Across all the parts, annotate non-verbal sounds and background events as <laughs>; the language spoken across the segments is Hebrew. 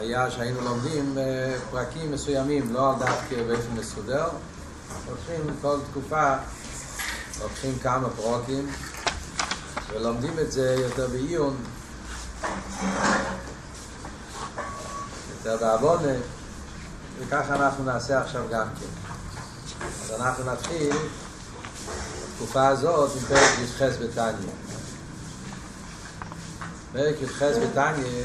היה שהיינו לומדים אה, פרקים מסוימים, לא על דף באופן מסודר. לוקחים כל תקופה, לוקחים כמה פרוקים ולומדים את זה יותר בעיון, יותר בעוונה, וככה אנחנו נעשה עכשיו גם כן. אז אנחנו נתחיל בתקופה הזאת עם פרק י"ח בתניא. פרק י"ח בתניא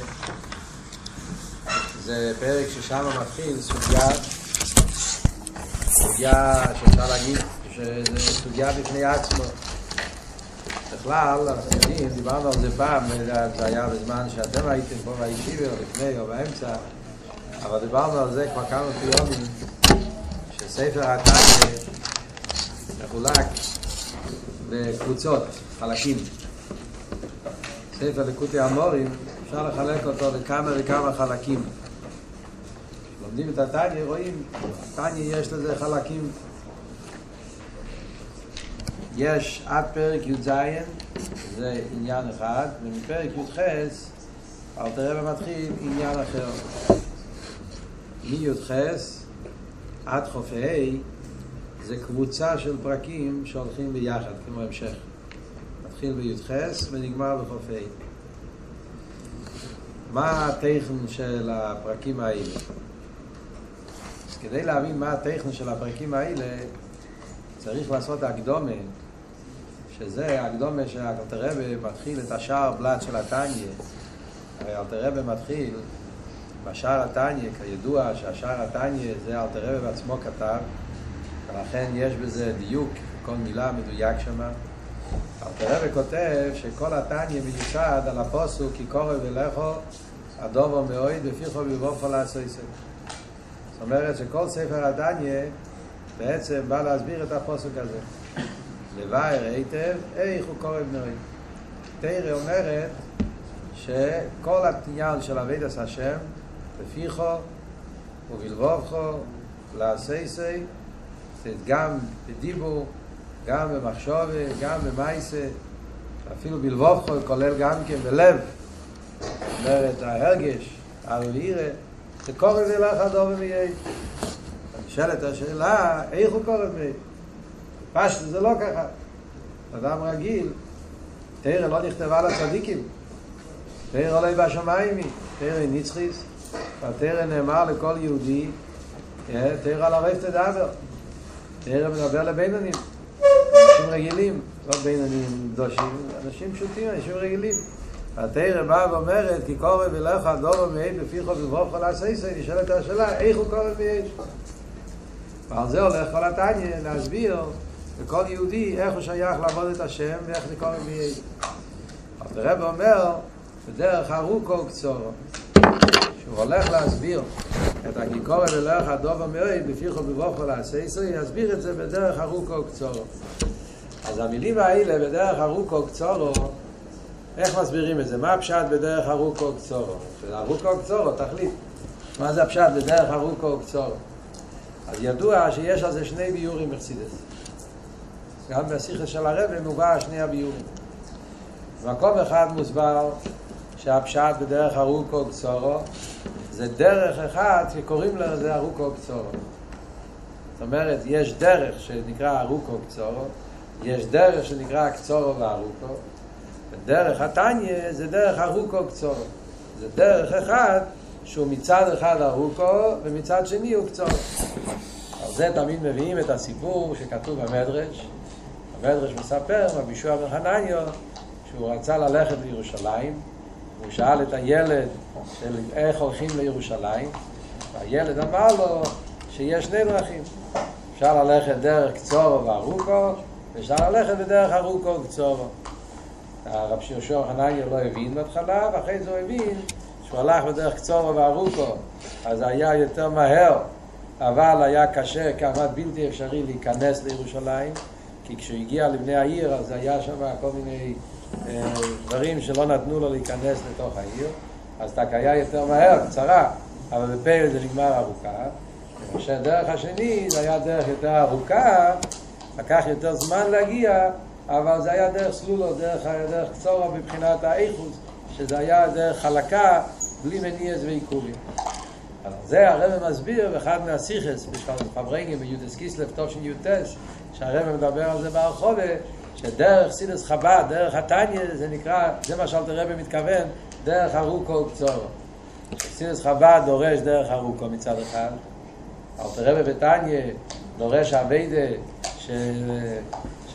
זה פרק ששם מתחיל סוגיה, סוגיה שאפשר להגיד שזה סוגיה בפני עצמו. בכלל, יודעים, דיברנו על זה פעם, זה היה בזמן שאתם הייתם פה בישיבה, או לפני או באמצע, אבל דיברנו על זה כבר כמה פעמים, שספר התניא מחולק לקבוצות, חלקים. ספר לקוטי המורים, אפשר לחלק אותו לכמה וכמה חלקים. לומדים את התניא, רואים, תניא יש לזה חלקים. יש עד פרק י"ז, זה עניין אחד, ומפרק י"ח, אל תראה ומתחיל עניין אחר. מי"ח עד חופי ה' זה קבוצה של פרקים שהולכים ביחד, כמו המשך. מתחיל בי"ח ונגמר בחופי. מה הטכן של הפרקים האלה? כדי להבין מה הטכן של הפרקים האלה, צריך לעשות הקדומה, שזה הקדומה שאלתרבה מתחיל את השער בלט של התניא. הרי אלתרבה מתחיל בשער התניא, כידוע שהשער התניא זה אלתרבה בעצמו כתב, ולכן יש בזה דיוק, כל מילה מדויק שמה. אלתרבה כותב שכל התניא מיוסד על הפוסוק כי קורא ולכו הדובו מאויד בפיכו ובופו לעשויסו. זאת אומרת שכל ספר התניא בעצם בא להסביר את הפוסוק הזה. לבאר היטב, איך הוא קורא בנוי. תרא אומרת שכל העניין של אבידס השם, בפיכו ובלבובכו, לעשייסי, גם בדיבור, גם במחשובה, גם במייסה, אפילו בלבובכו כולל גם כן בלב. זאת אומרת, ההרגש, הרביעירה, זה ולך הדור ומייד. נשאלת השאלה, איך הוא קורא ומייד? פשט זה לא ככה. אדם רגיל, תרא לא נכתבה לצדיקים. תרא לא בשמיים היא, תרא נצחיס. התרא נאמר לכל יהודי, תרא על הרב תדבר. תרא מדבר לבינונים. אנשים רגילים, לא בינונים קדושים, אנשים פשוטים, אנשים רגילים. התרא באה ואומרת, כי קורא ולך דורו מעיד בפיך ובברוך לעשייסי, נשאלת השאלה, איך הוא קורא מעיד? ועל זה הולך כל התניא להסביר לכל יהודי איך הוא שייך לעבוד את השם ואיך זה קורא מעיד. אז הרב אומר, בדרך ארוכו וקצורו, שהוא הולך להסביר את הגיקורא ולך הדובר מעיד בפיך ובברוך לעשייסי, יסביר את זה בדרך ארוכו וקצורו. אז המילים האלה בדרך ארוכו וקצורו איך מסבירים את זה? מה הפשט בדרך ארוכו קצורו? ארוכו קצורו, תחליט. מה זה הפשט בדרך ארוכו קצורו? אז ידוע שיש על זה שני ביורים מחסידס. גם בשיחה של הרב מובא שני הביורים. במקום אחד מוסבר שהפשט בדרך ארוכו קצורו זה דרך אחד שקוראים לזה ארוכו קצורו. זאת אומרת, יש דרך שנקרא ארוכו קצורו, יש דרך שנקרא קצורו וארוכו, דרך התניא זה דרך ארוכו קצור. זה דרך אחד שהוא מצד אחד ארוכו ומצד שני הוא קצור. על זה תמיד מביאים את הסיפור שכתוב במדרש. המדרש מספר, רבי שועה בן חניו, שהוא רצה ללכת לירושלים, הוא שאל את הילד של איך הולכים לירושלים, והילד אמר לו שיש שני דרכים. אפשר ללכת דרך קצורו וארוכו, ואפשר ללכת בדרך ארוכו וקצורו. הרב שירשור חנניה לא הבין בהתחלה, ואחרי זה הוא הבין שהוא הלך בדרך קצורו וארוכו, אז היה יותר מהר, אבל היה קשה, כמעט בלתי אפשרי להיכנס לירושלים, כי כשהוא הגיע לבני העיר, אז היה שם כל מיני אה, דברים שלא נתנו לו להיכנס לתוך העיר, אז רק היה יותר מהר, קצרה, אבל בפעיל זה נגמר ארוכה. הדרך השני, זה היה דרך יותר ארוכה, לקח יותר זמן להגיע, אבל זה היה דרך סלולו, דרך, דרך קצורה מבחינת האיכות, שזה היה דרך חלקה בלי מניעס ועיכובים. זה הרב מסביר באחד מהסיכס, בשביל פברנגים ביודס קיסלב, טוב של יוטס, שהרב מדבר על זה בהרחובה, שדרך סילס חב"ד, דרך התניא, זה נקרא, זה מה שאלת הרב מתכוון, דרך ארוכו וקצורו. סילס חב"ד דורש דרך ארוכו מצד אחד, אלת הרב בתניא דורש אביידה של,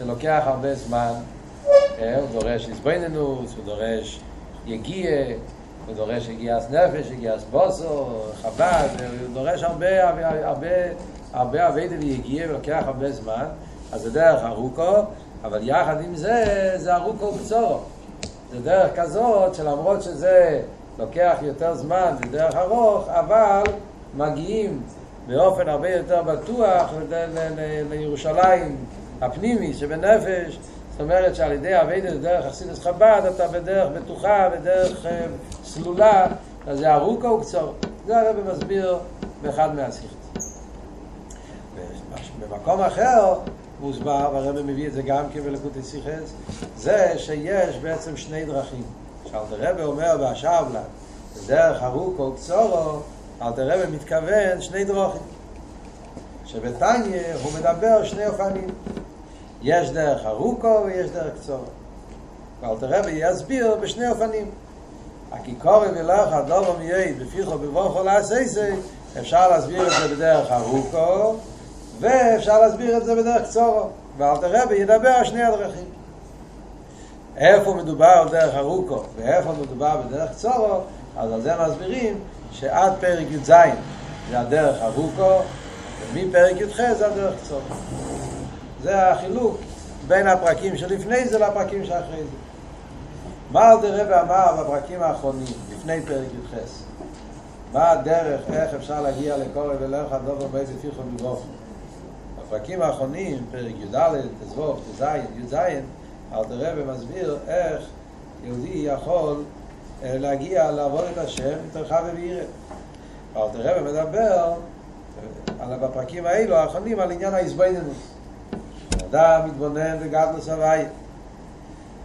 שלוקח הרבה זמן, הוא דורש איזבנינוס, הוא דורש יגיע, הוא דורש יגיעס נפש, יגיעס בוסו, חב"ד, הוא דורש הרבה, הרבה, הרבה אביידה ויגיע ולוקח הרבה זמן, אז זה דרך ארוכו, אבל יחד עם זה, זה ארוכו קצורו. זה דרך כזאת שלמרות שזה לוקח יותר זמן, זה דרך ארוך, אבל מגיעים באופן הרבה יותר בטוח לירושלים הפנימי שבנפש, זאת אומרת שעל ידי אביידה דרך אכסידס חב"ד אתה בדרך בטוחה, בדרך סלולה, אז זה ארוכו וקצור. זה הרב מסביר באחד מהשיחות. במקום אחר מוסבר, והרב מביא את זה גם כן בלקוטי סיכס, זה שיש בעצם שני דרכים. שאלת הרב אומר בהשבלה, בדרך ארוכו וקצורו, אלת הרב מתכוון שני דרכים. שבתניא הוא מדבר שני אופנים. יש דרך ארוכו ויש דרך קצורו. ואלת הרב יסביר בשני אופנים. הכיכורי ולך הדובו מייד בפיחו בבוכו לעשייסי אפשר להסביר את זה בדרך ארוכו ואפשר להסביר את זה בדרך קצורו ואלת הרבי ידבר על שני הדרכים איפה מדובר על דרך ארוכו ואיפה מדובר בדרך קצורו אז על זה מסבירים שעד פרק י"ז זה הדרך ארוכו ומפרק י"ח זה הדרך קצורו זה החילוק בין הפרקים שלפני זה לפרקים שאחרי זה מה אלתר רבי אמר בפרקים האחרונים, לפני פרק י"ח? מה הדרך, איך אפשר להגיע לקורא ולך הדובר באיזה פיחו מבוך? בפרקים האחרונים, פרק י"ד, תזבוב, תז, י"ז, אלתר רבי מסביר איך יהודי יכול להגיע לעבוד את השם מתרחב ובעירה. אלתר רבי מדבר על בפרקים האלו האחרונים על עניין ההסביננות. אדם מתבונן בגדלוס הוויה.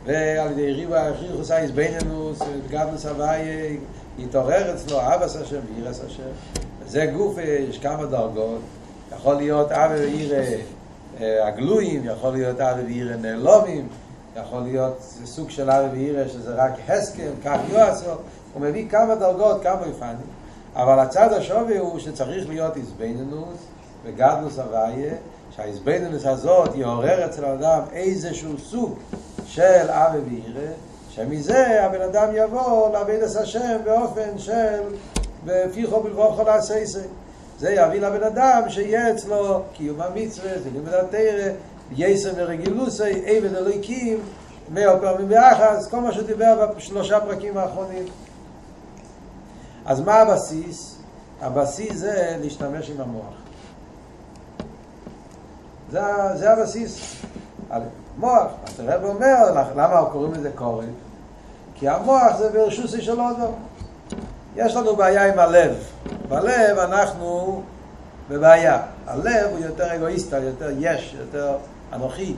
ועל ידי ריבה הכריחו סייס בינינו גדלוס הוויה יתעורר אצלו אבס השם וירס השם. וזה גוף יש כמה דרגות. יכול להיות אבא ועיר הגלויים יכול להיות אבא ועיר נעלומים. יכול להיות סוג של אבא ועיר שזה רק הסכם כך יועסו הוא מביא כמה דרגות כמה יפנים. אבל הצד השווי הוא שצריך להיות איזבנינוס וגדלוס הוויה שהאיזבנינוס הזאת יעורר אצל האדם איזשהו סוג של אבי וירא, שמזה הבן אדם יבוא לעבד השם באופן של בפיחו בלבוכו לעשייסי. זה יביא לבן אדם שיהיה אצלו קיום המצווה, זה לימד התרא, יסר ורגילוסי, עבד אלוהיקים, מאה פעמים ביחס, כל מה שהוא דיבר בשלושה פרקים האחרונים. אז מה הבסיס? הבסיס זה להשתמש עם המוח. זה, זה הבסיס. מוח. אז הרב אומר, למה קוראים לזה קורן? כי המוח זה ברשוסי של אודו. יש לנו בעיה עם הלב. בלב אנחנו בבעיה. הלב הוא יותר אגואיסטי, יותר יש, יותר אנוכי,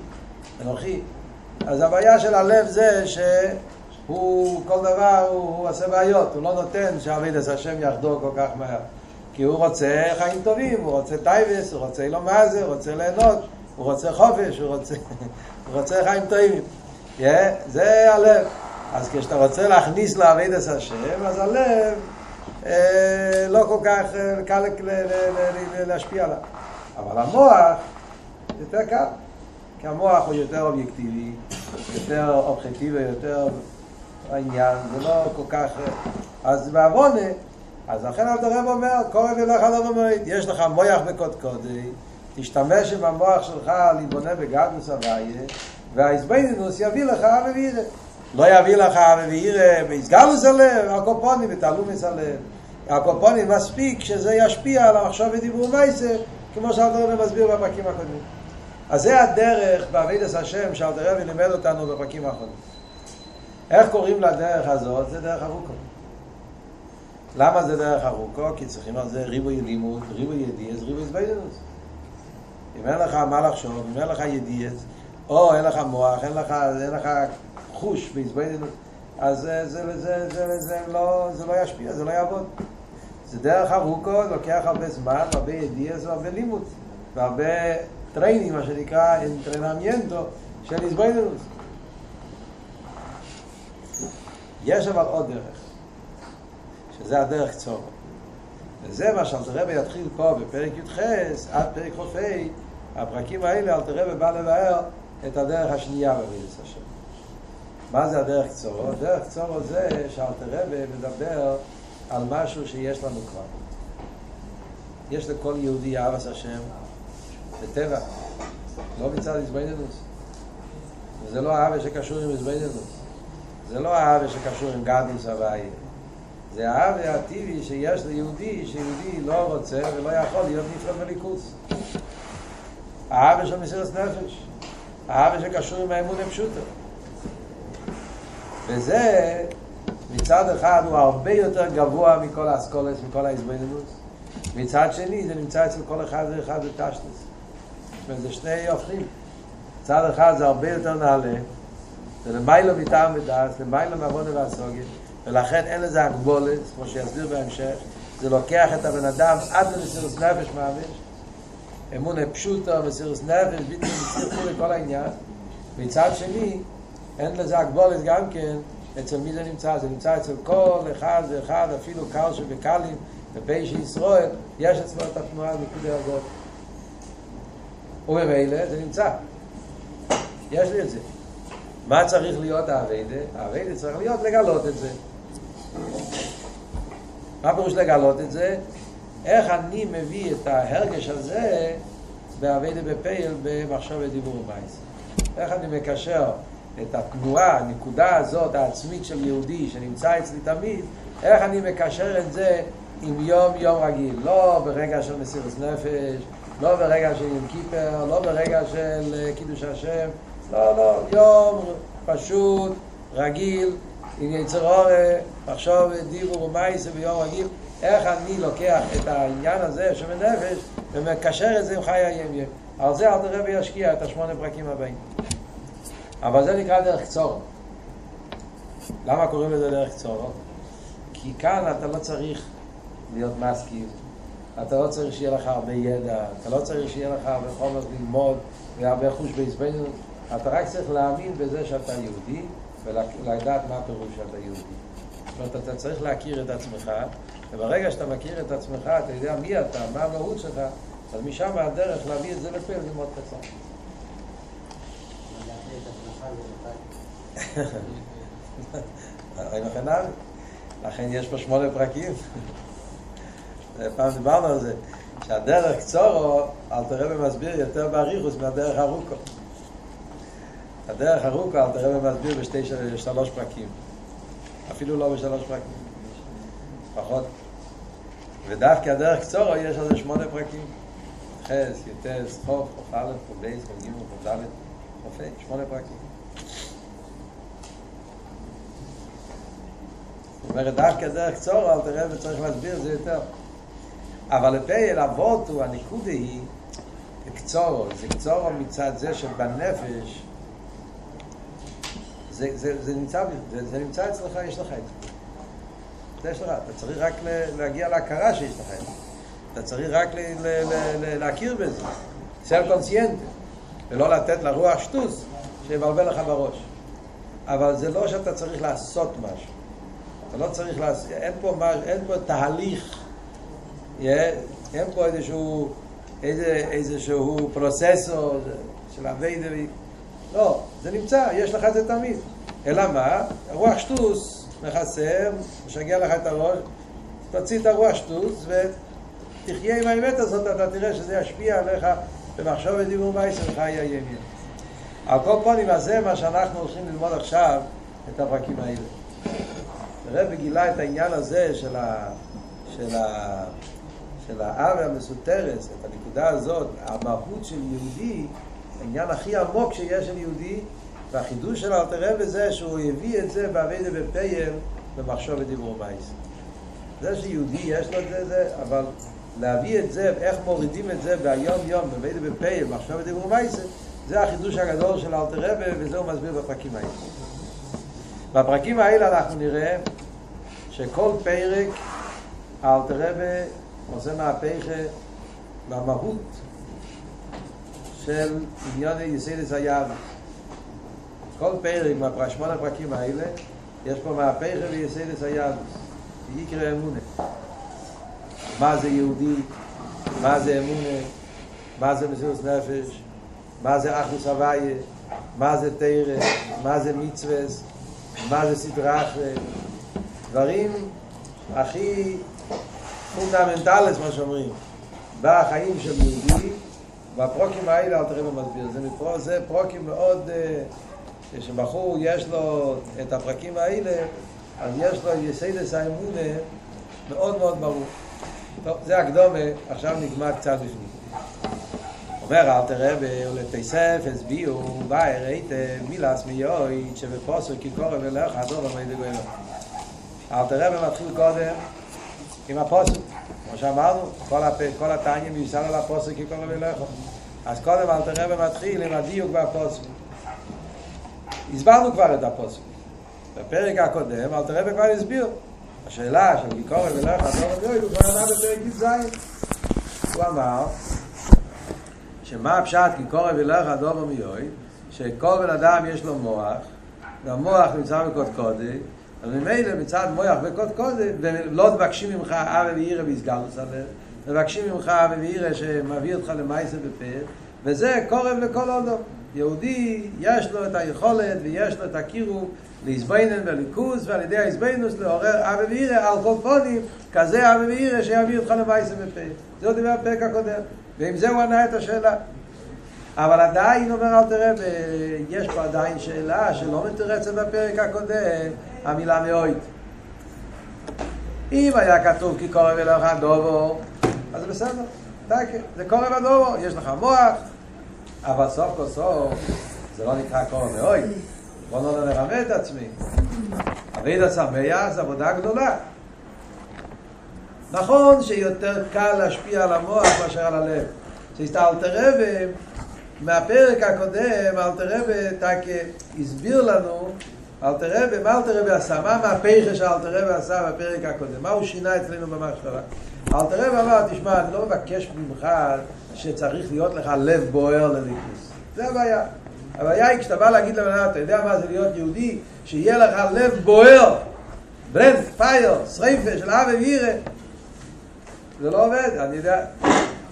אנוכי. אז הבעיה של הלב זה שהוא, כל דבר הוא, הוא עושה בעיות, הוא לא נותן שעבד את השם יחדור כל כך מהר. כי הוא רוצה חיים טובים, הוא רוצה תאוות, הוא רוצה עולם הזה, הוא רוצה ליהנות, הוא רוצה חופש, הוא רוצה... הוא רוצה חיים טובים. Yeah, זה הלב. אז כשאתה רוצה להכניס לעבד את השם, אז הלב אה, לא כל כך אה, קל ל- ל- ל- להשפיע עליו. אבל המוח יותר קל. כי המוח הוא יותר אובייקטיבי, יותר objetivo, יותר העניין, זה לא כל כך... אז בעוונה, אז לכן אל תרב אומר, קורא ולך על המועד, יש לך מויח בקודקודי, תשתמש עם המוח שלך להתבונן בגדלוס הוויה, והאיזבנינוס יביא לך אבי וירא. לא יביא לך אבי וירא בהסגלוס הלב, הקופונים ותעלומס הלב. הקופונים מספיק שזה ישפיע על המחשב ודיבור מייסה, כמו שאלתר מסביר בפרקים הקודמים. אז זה הדרך בעבידת השם שאלתר רבי לימד אותנו בפרקים האחרונים. איך קוראים לדרך הזאת? זה דרך ארוכה. למה זה דרך ארוכה? כי צריכים על זה ריבוי לימוד, ריבוי ידיעות, ריבוי זביידנוס. אם אין לך מה לחשוב, אם אין לך ידיעות, או אין לך מוח, אין לך, אין לך חוש בהתבוננות, אז זה, זה, זה, זה, זה, לא, זה לא ישפיע, זה לא יעבוד. זה דרך ארוכה, לוקח הרבה זמן, הרבה ידיעה, זה הרבה לימוד, והרבה training, מה שנקרא, entrenamiento של איזבוינלוס. יש אבל עוד דרך, שזה הדרך קצור. וזה מה שאלתר רבי יתחיל פה בפרק י"ח עד פרק ח"ה, הפרקים האלה אלתר רבי בא לבאר את הדרך השנייה במידס השם. מה זה הדרך קצורו? דרך קצורו זה שאלתר רבי מדבר על משהו שיש לנו כבר. יש לכל יהודי אהבס השם בטבע, לא מצד איזבנינוס. וזה לא אהבה שקשור עם איזבנינוס. זה לא אהבה שקשור עם גדוס הוואי. זה האהבה הטבעי שיש ליהודי, שיהודי לא רוצה ולא יכול להיות נפרד מליכוס. האהבה של מסירת נפש. האהבה שקשור עם האמון הפשוטו. וזה מצד אחד הוא הרבה יותר גבוה מכל האסכולס, מכל ההזבנינוס. מצד שני זה נמצא אצל כל אחד ואחד בטשטוס. זאת אומרת, זה שני הופכים. מצד אחד זה הרבה יותר נעלה, זה למיילו מטעם ודס, למיילו מעוונה והסוגיה, ולכן אין לזה הגבולת, כמו שיסביר בהמשך, זה לוקח את הבן אדם עד למסירוס נפש ממש, אמונה פשוטו, מסירוס נפש, ביטוי מסיר כולי כל העניין. מצד שני, אין לזה הגבולת גם כן, אצל מי זה נמצא? זה נמצא אצל כל אחד ואחד, אפילו קל שבקלים, בפשע ישראל, יש אצלו את התנועה הנקודה הזאת. וממילא זה נמצא. יש לי את זה. מה צריך להיות האביידה? האביידה צריך להיות לגלות את זה. מה פירוש לגלות את זה? איך אני מביא את ההרגש הזה באביידה בפייל במחשב ודיבור ובייס. איך אני מקשר את התנועה, הנקודה הזאת העצמית של יהודי שנמצא אצלי תמיד, איך אני מקשר את זה עם יום יום רגיל, לא ברגע של מסירות נפש, לא ברגע של יום כיפר, לא ברגע של קידוש השם, לא, לא, יום פשוט, רגיל, עם יצר אורה, מחשוב דיבור ומייסה ביום רגיל, איך אני לוקח את העניין הזה של נפש ומקשר את זה עם חיי הימיה. על זה אל תראה וישקיע את השמונה פרקים הבאים. אבל זה נקרא דרך קצור. למה קוראים לזה דרך קצור? כי כאן אתה לא צריך להיות מסכים, אתה לא צריך שיהיה לך הרבה ידע, אתה לא צריך שיהיה לך הרבה חומר ללמוד והרבה חוש בעזבנות, אתה רק צריך להאמין בזה שאתה יהודי ולדעת מה הפירוש שאתה יהודי. זאת אומרת, אתה צריך להכיר את עצמך, וברגע שאתה מכיר את עצמך, אתה יודע מי אתה, מה המהות שלך, אז משם הדרך להביא את זה לפה זה מאוד קצר. <laughs> לכן יש פה שמונה פרקים. פעם דיברנו על זה, שהדרך קצורו, אל תראה ומסביר יותר באריכוס מהדרך ארוכו. הדרך ארוכו, אל תראה ומסביר בשתי שלוש פרקים. אפילו לא בשלוש פרקים. פחות. ודווקא הדרך קצורו יש על זה שמונה פרקים. חס, יתס, חוף, חוף א', חוף בייס, חוף ג', חוף ד', חוף ה', שמונה פרקים. זאת אומרת, דווקא דרך קצורו, אל תראה וצריך להסביר זה יותר. אבל לפייל אבות הוא, הניקודה היא, קצורו, זה קצורו מצד זה שבנפש, זה, זה, זה, נמצא, זה, זה נמצא אצלך, יש לך את זה. זה יש לך, אתה צריך רק להגיע להכרה שיש לך את זה. אתה צריך רק ל, ל, ל, ל, להכיר בזה, סל קונסיינטה, ולא לתת לרוח שטוס שיבלבל לך בראש. אבל זה לא שאתה צריך לעשות משהו. אתה לא צריך לעשות, אין פה, מש, אין פה תהליך, אין פה איזשהו, איזה, איזשהו פרוססור של אביידה, לא, זה נמצא, יש לך את זה תמיד. אלא מה? הרוח שטוס מחסר, משגע לך את הראש, תוציא את הרוח שטוס ותחיה עם האמת הזאת, אתה תראה שזה ישפיע עליך במחשוב ודיבור מייסר חיי הימין. על כל פונים, אז זה מה שאנחנו הולכים ללמוד עכשיו, את הפרקים האלה. הרב גילה את העניין הזה של ה... של ה... של האב המסותרס, את הנקודה הזאת, המהות של יהודי, העניין הכי עמוק שיש של יהודי, והחידוש של אלתר רבי זה שהוא הביא את זה בעבידה בפייל במחשבה ודיבור מעשה. זה שיהודי יש לו את זה, זה, אבל להביא את זה, איך מורידים את זה ביום יום בעבודה בפועל, במחשבה ודיבור מעשה, זה החידוש הגדול של אלטער רבי, וזה הוא מסביר בפרקים האלה. בפרקים האלה אנחנו נראה שכל פרק אלטער רבי עושה מהפכה במהות של עניין יסודות היהדות. כל פרק מהשמונה הפרקים האלה יש פה מהפכה ביסודות היהדות. עיקרי אמונה. מה זה יהודי? מה זה אמונה? מה זה מסירות נפש? מה זה אחדות הוויה? מה זה תורה? מה זה מצוות? מה זה סטרא אחרא? דברים הכי fundamentals, מה שאומרים, בחיים של יהודי, והפרוקים האלה, אל תראה במסביר, זה, מפרו, זה פרוקים מאוד, כשבחור יש לו את הפרקים האלה, אז יש לו יסיידס האמונה מאוד מאוד ברור. טוב, זה הקדומה, עכשיו נגמר קצת בפנים. אומר אל תראה ולתסף הסביעו באר היטב מילס מיועד שבפוסר כי קורא ולך הדור עמד לגוינו אל תראה ומתחיל קודם עם הפוסר כמו שאמרנו כל, הפ... כל התניה מיוסד על הפוסר כי קורא ולך אז קודם אל תראה ומתחיל עם הדיוק בפוסר הסברנו כבר את הפוסר בפרק הקודם אל תראה וכבר הסביר. השאלה של כי קורא ולך הדור עמד הוא כבר ענה בפרק י"ז. הוא אמר שמה הפשט כי קורא ולך הדובר מיוי, שכל בן אדם יש לו מוח, והמוח נמצא בקוד קודי, אז ממילא מצד מוח בקוד קודי, ולא מבקשים ממך אבא ואירא ויסגלוס עליהם, מבקשים ממך אבא ואירא שמביא אותך למייסר בפה, וזה קורב לכל עודו. יהודי יש לו את היכולת ויש לו את הקירוב להזבנן וליקוס ועל ידי ההזבנוס לעורר אבא ואירא על כל פונים כזה אבא ואירא שיביא אותך למייסר בפה. זה עוד דבר בפרק הקודם. ועם זה הוא ענה את השאלה. אבל עדיין אומר אל תראה, יש פה עדיין שאלה שלא מתרצת בפרק הקודם, המילה מאוית. אם היה כתוב כי קורא ולך הדובו, אז זה בסדר, דייקה, זה קורא ודובו, יש לך מוח, אבל סוף כל סוף זה לא נקרא קורא מאוית. בוא לא נרמה את עצמי. אביד השמח זה עבודה גדולה. נכון שיותר קל להשפיע על המוח מאשר על הלב. שאתה אלתר רבי, מהפרק הקודם, אלתר רבי תק הסביר לנו, אלתר רבי, מה אלתר רבי עשה? מה מהפכה שאלתר רבי עשה בפרק הקודם? מה הוא שינה אצלנו במחשבה? אלתר רבי אמר, תשמע, אני לא מבקש ממך שצריך להיות לך לב בוער לליכוס. זה הבעיה. הבעיה היא כשאתה בא להגיד לבן אתה יודע מה זה להיות יהודי? שיהיה לך לב בוער, ברנד, פייר, שריפה של אבי וירא. זה לא עובד, אני יודע.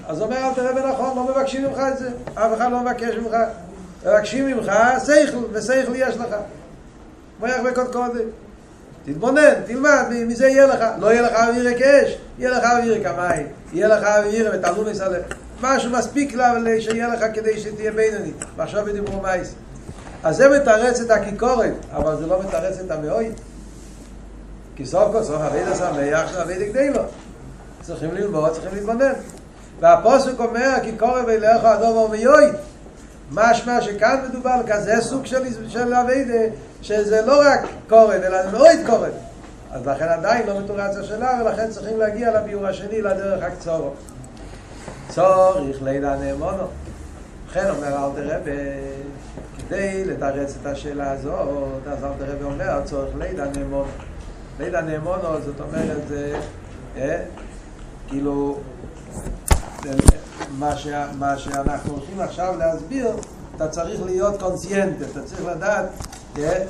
אז אומר אל תראה בנכון, לא מבקשים ממך את זה. אף אחד לא מבקש ממך. מבקשים ממך שכל, ושכל יש לך. מויח בקוד קודם. תתבונן, תלמד, מזה יהיה לך. לא יהיה לך אוויר כאש, יהיה לך אוויר כמים. יהיה לך אוויר ותעלו מסלם. משהו מספיק שיהיה לך כדי שתהיה בינוני. ועכשיו בדיבור מייס. אז זה מתרץ את הכיכורת, אבל זה לא מתרץ את המאוי. כי סוף כל סוף אבי דסמך של אבי דגדי לו. צריכים ללמוד, צריכים להתבונן. והפוסק אומר, כי קורב אליך הדובר מיועד. משמע שכאן מדובר על כזה סוג של, אביידה, שזה לא רק קורב, אלא זה מאוד קורב. אז לכן עדיין לא מתורץ השאלה, ולכן צריכים להגיע לביאור השני, לדרך הקצורו. צורך לידע נאמונו. לכן אומר אל תראה, כדי לתרץ את השאלה הזאת, אז אל תראה ואומר, צורך לידע נאמונו. לידע נאמונו, זאת אומרת, זה, אה, כאילו, מה, ש... מה שאנחנו הולכים עכשיו להסביר, אתה צריך להיות קונסיינט, אתה צריך לדעת כן?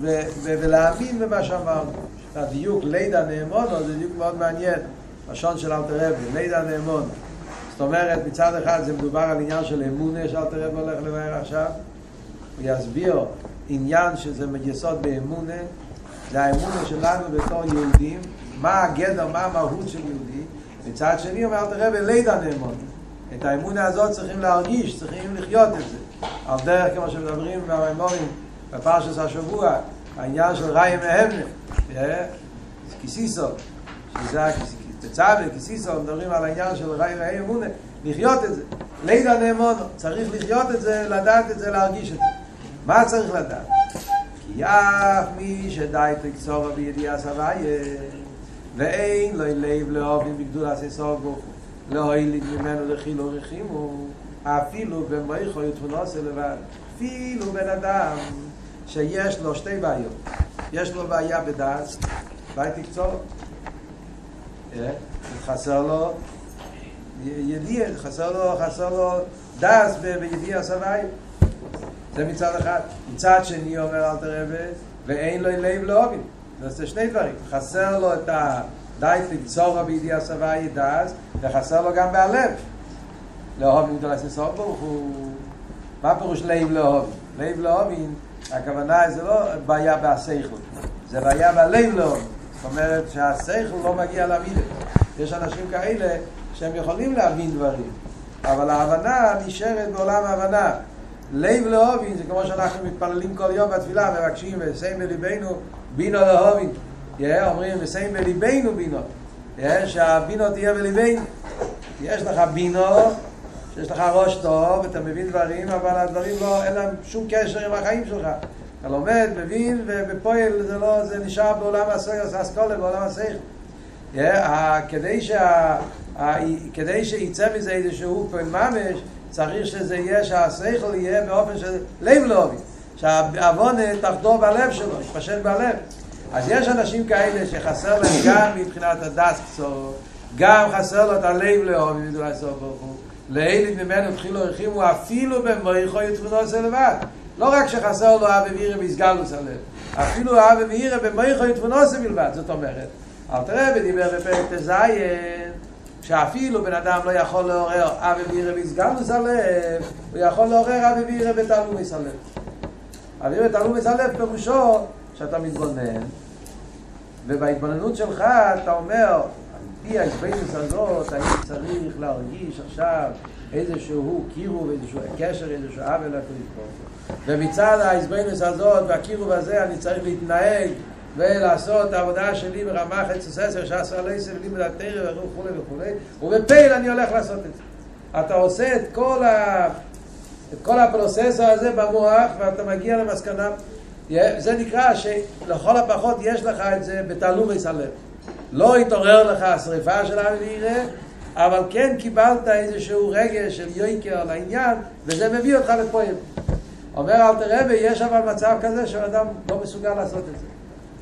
ו... ו... ולהאמין במה שאמרנו. הדיוק לידה נאמונו זה דיוק מאוד מעניין, לשון של אלתר רבי, לידה נאמונו. זאת אומרת, מצד אחד זה מדובר על עניין של אמונה שאלתר רבי הולך לבאר עכשיו, הוא יסביר עניין שזה יסוד באמונה, זה האמונה שלנו בתור יהודים, מה הגדר, מה המהות של יהודי, מצד שני אומר אלתר רבי לידה נאמון. את האמונה הזאת צריכים להרגיש, צריכים לחיות את זה. על דרך כמו שמדברים במימורים בפרשת השבוע, העניין של ראי מהמנה, כיסיסו, שזה בצווה, כיסיסו, מדברים על העניין של ראי מהמונה, לחיות את זה. לידה נאמונו, צריך לחיות את זה, לדעת את זה, להרגיש את זה. מה צריך לדעת? כי אף מי שדי תקצור בידיעה סבייה ואין לו לב לאובים בגדול עשי סוף בו לא היליד ממנו לחילו רחימו אפילו במויכו יתפונוס לבד אפילו בן אדם שיש לו שתי בעיות יש לו בעיה בדס, בעיה תקצור. חסר לו ידיע, חסר לו, חסר לו דס בידיע הסבי. זה מצד אחד. מצד שני אומר אל תרבה, ואין לו לב לאובין. זה שני דברים. חסר לו את הדייט לקצור בידיע הסבי דס, וחסר לו גם בהלב. לאהובין גדולת סוף ברוך הוא. מה פירוש לב לאהובין? לב לאהובין, הכוונה זה לא בעיה בהסייכל, זה בעיה בלב לאהובין. זאת אומרת שהסייכל לא מגיע למידה. יש אנשים כאלה שהם יכולים להבין דברים, אבל ההבנה נשארת בעולם ההבנה. לב לאהובין זה כמו שאנחנו מתפללים כל יום בתפילה, מבקשים וסיים בליבנו בינו לאהובין. אומרים וסיים בליבנו בינו. שהבינו תהיה בליבנו. יש לך בינו, שיש לך ראש טוב, אתה מבין דברים, אבל הדברים לא, אין להם שום קשר עם החיים שלך. אתה לומד, מבין, ובפועל זה לא, זה נשאר בעולם האסכולה, בעולם השכל. כדי, שה, כדי שיצא מזה איזשהו פועל ממש, צריך שזה יהיה, שהשכל יהיה באופן של לב לאובי. שהעוונה תחדור בלב שלו, יתפשט בלב. אז יש אנשים כאלה שחסר להם גם מבחינת הדת קצור, גם חסר לו את הלב לאובי, מדולי סוף ברוך הוא. לאילית ממנו התחילו הרחימו אפילו במויכו יתפונו עושה לבד. לא רק שחסר לו אבי וירא ויסגלוס הלב, אפילו אבי וירא במויכו יתפונו עושה בלבד. זאת אומרת, אל תראה ודיבר בפרק תזיין, שאפילו בן אדם לא יכול לעורר אבי וירא ויסגלוס הלב, הוא יכול לעורר אבי וירא בתלומס הלב. אבי וירא בתלומס הלב פירושו שאתה מתבונן, ובהתבוננות שלך אתה אומר, פי ההסבינוס הזאת, אני צריך להרגיש עכשיו איזשהו קירוב, איזשהו קשר, איזשהו עוול לקריב פה. ומצד ההסבינוס הזאת והקירוב הזה אני צריך להתנהג ולעשות העבודה שלי ברמה חצי עשר, שעשה עלי סבלים ולתרא וכולי וכולי, ובפייל אני הולך לעשות את זה. אתה עושה את כל, ה... את כל הפרוססור הזה במוח ואתה מגיע למסקנה, זה נקרא שלכל הפחות יש לך את זה בתעלומי סלב. לא התעורר לך השריפה של האווירה, אבל כן קיבלת איזשהו רגש של יויקר לעניין, וזה מביא אותך לפועל. אומר אלתר רבי, יש אבל מצב כזה שאדם לא מסוגל לעשות את זה.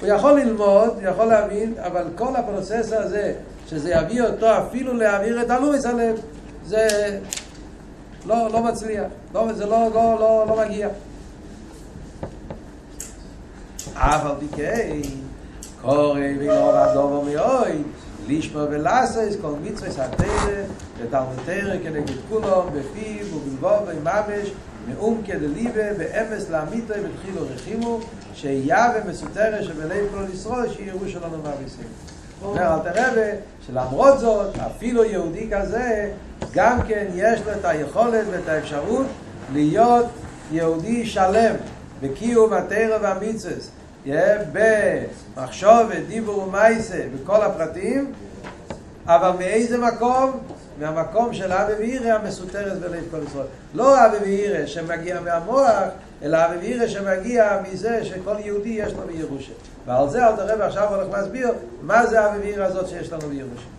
הוא יכול ללמוד, יכול להבין, אבל כל הפרוססור הזה, שזה יביא אותו אפילו להעביר את הלויס הלב, זה לא, לא מצליח, לא, זה לא, לא, לא, לא מגיע. אבל ביקי, קורא ולא רדובו מאוי, לישמע ולאסס, כל מצווה ותלמוד תרא כנגד כולם, בפיו ובלבוב וממש, מאום כדליבה, באמס לאמיתו ובתחילו רחימו, שיהיה ומסותרה שבלב כל ישראל שיראו שלנו מהביסים. אומר אל תרבה שלמרות זאת, אפילו יהודי כזה, גם כן יש לו את היכולת ואת האפשרות להיות יהודי שלם בקיום התרא והמיצס, במחשוב ודיבור ומייסה בכל הפרטים, אבל מאיזה מקום? מהמקום של אבי ואירא המסותרת בלב כל ישראל. לא אבי ואירא שמגיע מהמוח, אלא אבי ואירא שמגיע מזה שכל יהודי יש לו בירושה. ועל זה אל תראה ועכשיו הולך להסביר מה זה אבי ואירא הזאת שיש לנו בירושה.